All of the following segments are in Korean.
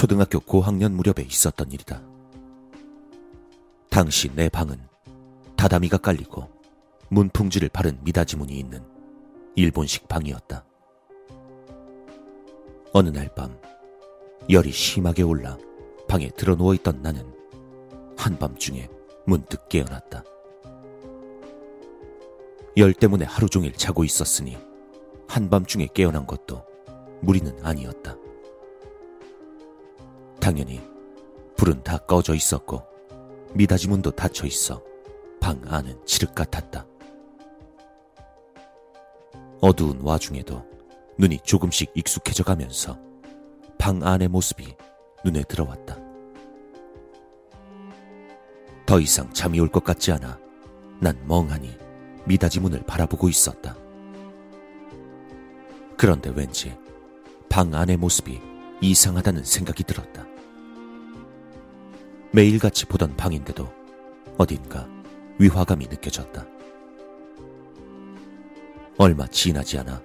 초등학교 고학년 무렵에 있었던 일이다. 당시 내 방은 다다미가 깔리고 문풍지를 바른 미닫이 문이 있는 일본식 방이었다. 어느 날 밤 열이 심하게 올라 방에 들어 누워 있던 나는 한밤중에 문득 깨어났다. 열 때문에 하루 종일 자고 있었으니 한밤중에 깨어난 것도 무리는 아니었다. 당연히 불은 다 꺼져 있었고 미닫이 문도 닫혀 있어 방 안은 칠흑 같았다. 어두운 와중에도 눈이 조금씩 익숙해져 가면서 방 안의 모습이 눈에 들어왔다. 더 이상 잠이 올 것 같지 않아 난 멍하니 미닫이 문을 바라보고 있었다. 그런데 왠지 방 안의 모습이 이상하다는 생각이 들었다. 매일같이 보던 방인데도 어딘가 위화감이 느껴졌다. 얼마 지나지 않아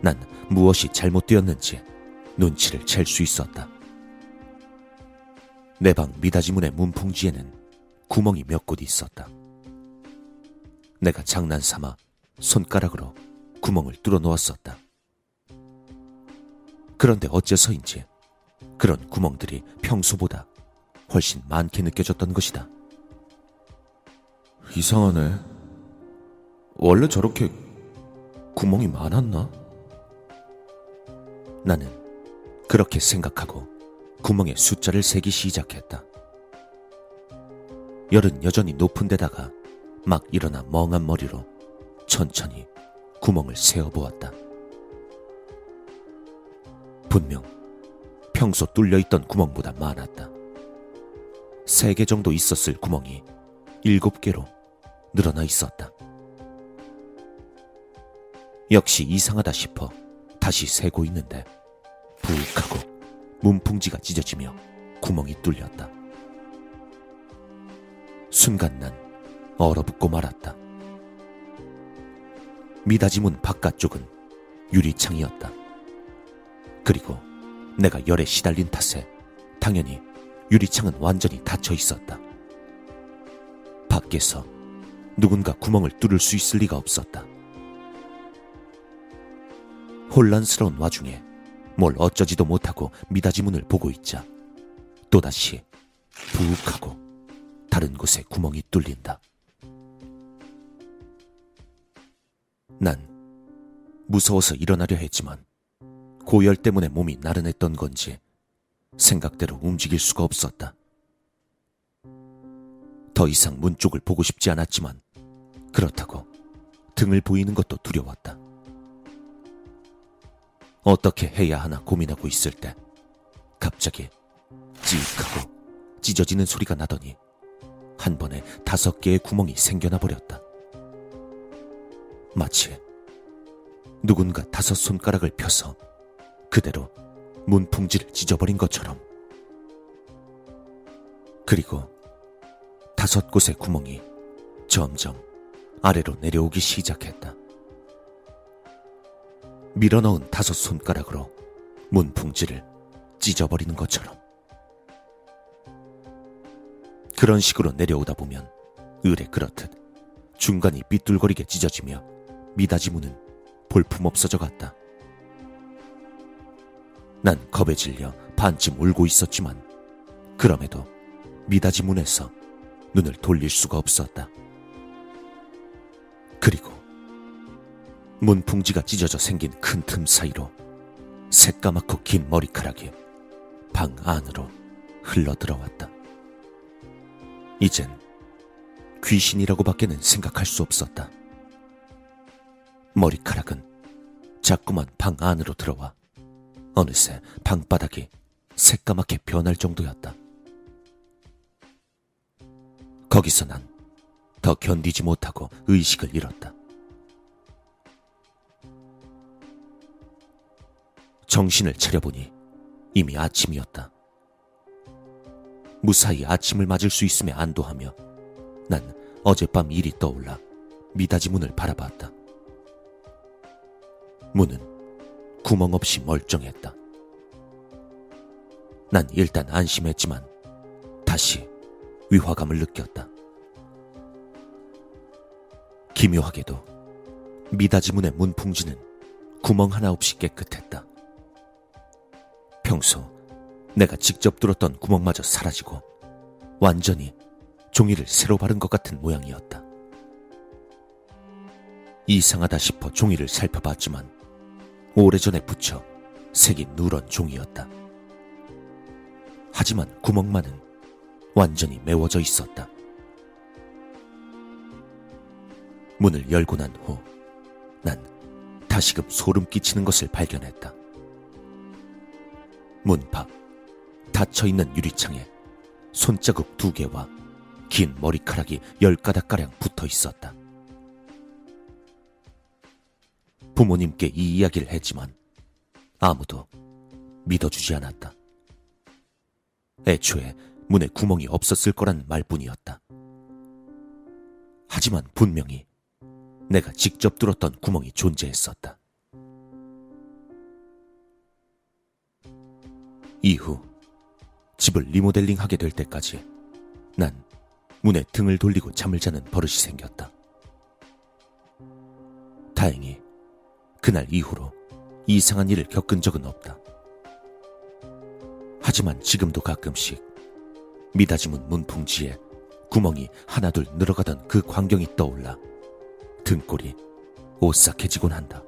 난 무엇이 잘못되었는지 눈치를 챌 수 있었다. 내 방 미닫이문의 문풍지에는 구멍이 몇곳 있었다. 내가 장난삼아 손가락으로 구멍을 뚫어 놓았었다. 그런데 어째서인지 그런 구멍들이 평소보다 훨씬 많게 느껴졌던 것이다. 이상하네. 원래 저렇게 구멍이 많았나? 나는 그렇게 생각하고 구멍에 숫자를 세기 시작했다. 열은 여전히 높은 데다가 막 일어나 멍한 머리로 천천히 구멍을 세어보았다. 분명 평소 뚫려있던 구멍보다 많았다. 세 개 정도 있었을 구멍이 일곱 개로 늘어나 있었다. 역시 이상하다 싶어 다시 세고 있는데 부익하고 문풍지가 찢어지며 구멍이 뚫렸다. 순간 난 얼어붙고 말았다. 미닫이문 바깥쪽은 유리창이었다. 그리고 내가 열에 시달린 탓에 당연히 유리창은 완전히 닫혀 있었다. 밖에서 누군가 구멍을 뚫을 수 있을 리가 없었다. 혼란스러운 와중에 뭘 어쩌지도 못하고 미닫이 문을 보고 있자 또다시 부욱하고 다른 곳에 구멍이 뚫린다. 난 무서워서 일어나려 했지만 고열 때문에 몸이 나른했던 건지 생각대로 움직일 수가 없었다. 더 이상 문 쪽을 보고 싶지 않았지만 그렇다고 등을 보이는 것도 두려웠다. 어떻게 해야 하나 고민하고 있을 때 갑자기 찌익하고 찢어지는 소리가 나더니 한 번에 다섯 개의 구멍이 생겨나 버렸다. 마치 누군가 다섯 손가락을 펴서 그대로 문풍지를 찢어버린 것처럼. 그리고 다섯 곳의 구멍이 점점 아래로 내려오기 시작했다. 밀어넣은 다섯 손가락으로 문풍지를 찢어버리는 것처럼. 그런 식으로 내려오다 보면 의뢰 그렇듯 중간이 삐뚤거리게 찢어지며 미닫이 문은 볼품 없어져 갔다. 난 겁에 질려 반쯤 울고 있었지만 그럼에도 미닫이 문에서 눈을 돌릴 수가 없었다. 그리고 문풍지가 찢어져 생긴 큰 틈 사이로 새까맣고 긴 머리카락이 방 안으로 흘러 들어왔다. 이젠 귀신이라고밖에는 생각할 수 없었다. 머리카락은 자꾸만 방 안으로 들어와 어느새 방바닥이 새까맣게 변할 정도였다. 거기서 난 더 견디지 못하고 의식을 잃었다. 정신을 차려보니 이미 아침이었다. 무사히 아침을 맞을 수 있음에 안도하며 난 어젯밤 일이 떠올라 미닫이 문을 바라봤다. 문은 구멍 없이 멀쩡했다. 난 일단 안심했지만 다시 위화감을 느꼈다. 기묘하게도 미닫이문의 문풍지는 구멍 하나 없이 깨끗했다. 평소 내가 직접 뚫었던 구멍마저 사라지고 완전히 종이를 새로 바른 것 같은 모양이었다. 이상하다 싶어 종이를 살펴봤지만 오래전에 붙여 색이 누런 종이었다. 하지만 구멍만은 완전히 메워져 있었다. 문을 열고 난 후, 난 다시금 소름 끼치는 것을 발견했다. 문 밖, 닫혀 있는 유리창에 손자국 두 개와 긴 머리카락이 열 가닥가량 붙어 있었다. 부모님께 이 이야기를 했지만 아무도 믿어주지 않았다. 애초에 문에 구멍이 없었을 거란 말뿐이었다. 하지만 분명히 내가 직접 뚫었던 구멍이 존재했었다. 이후 집을 리모델링 하게 될 때까지 난 문에 등을 돌리고 잠을 자는 버릇이 생겼다. 다행히 그날 이후로 이상한 일을 겪은 적은 없다. 하지만 지금도 가끔씩 미닫이문 문풍지에 구멍이 하나둘 늘어가던 그 광경이 떠올라 등골이 오싹해지곤 한다.